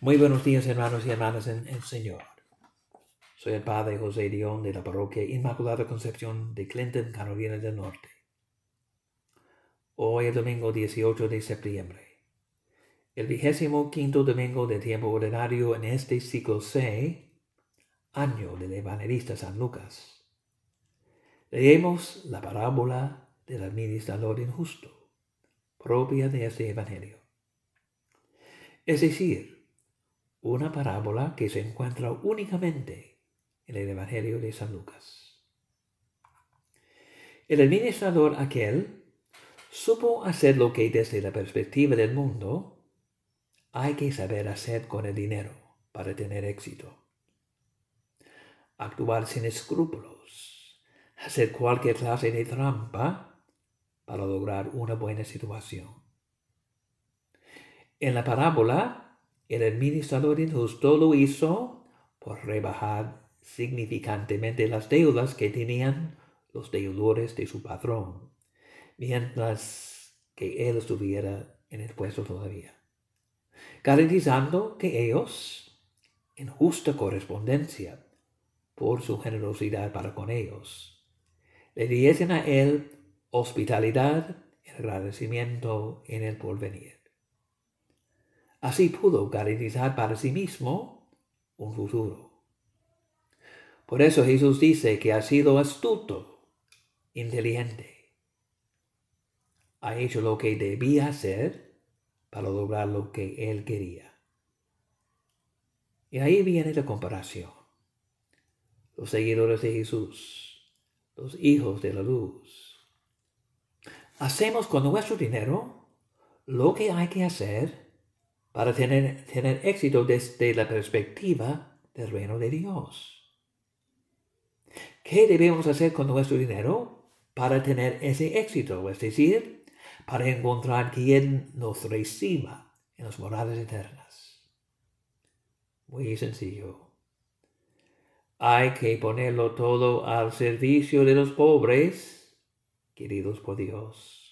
Muy buenos días, hermanos y hermanas en el Señor. Soy el Padre José Dion de la Parroquia Inmaculada Concepción de Clinton, Carolina del Norte. Hoy es domingo 18 de septiembre, el vigésimo quinto domingo de tiempo ordinario en este ciclo C, año del evangelista San Lucas. Leemos la parábola del administrador injusto, propia de este evangelio. Es decir, una parábola que se encuentra únicamente en el Evangelio de San Lucas. El administrador aquel supo hacer lo que desde la perspectiva del mundo hay que saber hacer con el dinero para tener éxito. Actuar sin escrúpulos, hacer cualquier clase de trampa para lograr una buena situación. En la parábola el administrador injusto lo hizo por rebajar significantemente las deudas que tenían los deudores de su patrón, mientras que él estuviera en el puesto todavía, garantizando que ellos, en justa correspondencia, por su generosidad para con ellos, le diesen a él hospitalidad y agradecimiento en el porvenir. Así pudo garantizar para sí mismo un futuro. Por eso Jesús dice que ha sido astuto, inteligente. Ha hecho lo que debía hacer para lograr lo que él quería. Y ahí viene la comparación. Los seguidores de Jesús, los hijos de la luz. Hacemos con nuestro dinero lo que hay que hacer para tener, éxito desde la perspectiva del reino de Dios. ¿Qué debemos hacer con nuestro dinero para tener ese éxito? Es decir, para encontrar quien nos reciba en las moradas eternas. Muy sencillo. Hay que ponerlo todo al servicio de los pobres, queridos por Dios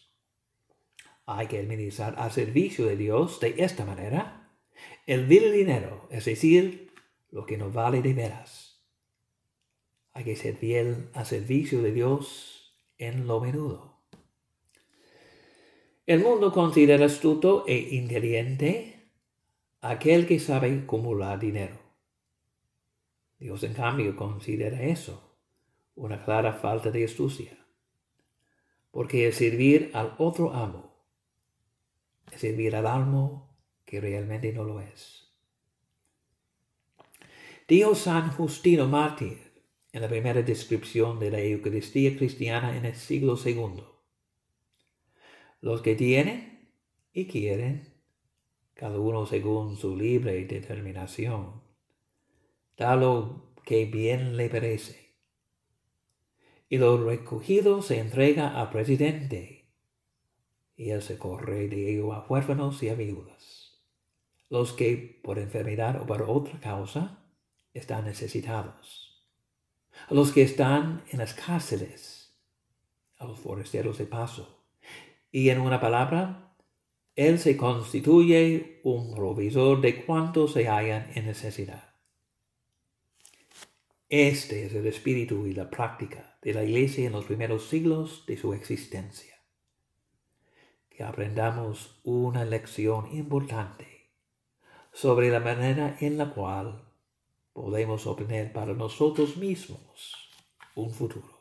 hay que administrar al servicio de Dios de esta manera el vil dinero, es decir, lo que nos vale de veras. Hay que ser fiel al servicio de Dios en lo menudo. El mundo considera astuto e inteligente aquel que sabe acumular dinero. Dios, en cambio, considera eso una clara falta de astucia, porque el servir al otro amo servir al alma que realmente no lo es. Dios San Justino Mártir en la primera descripción de la Eucaristía cristiana en el siglo II. Los que tienen y quieren, cada uno según su libre determinación, da lo que bien le parece. Y lo recogido se entrega al presidente y él se corre de ello a huérfanos y a viudas, los que por enfermedad o por otra causa están necesitados, a los que están en las cárceles, a los forasteros de paso, y en una palabra, él se constituye un provisor de cuantos se hallan en necesidad. Este es el espíritu y la práctica de la Iglesia en los primeros siglos de su existencia que aprendamos una lección importante sobre la manera en la cual podemos obtener para nosotros mismos un futuro.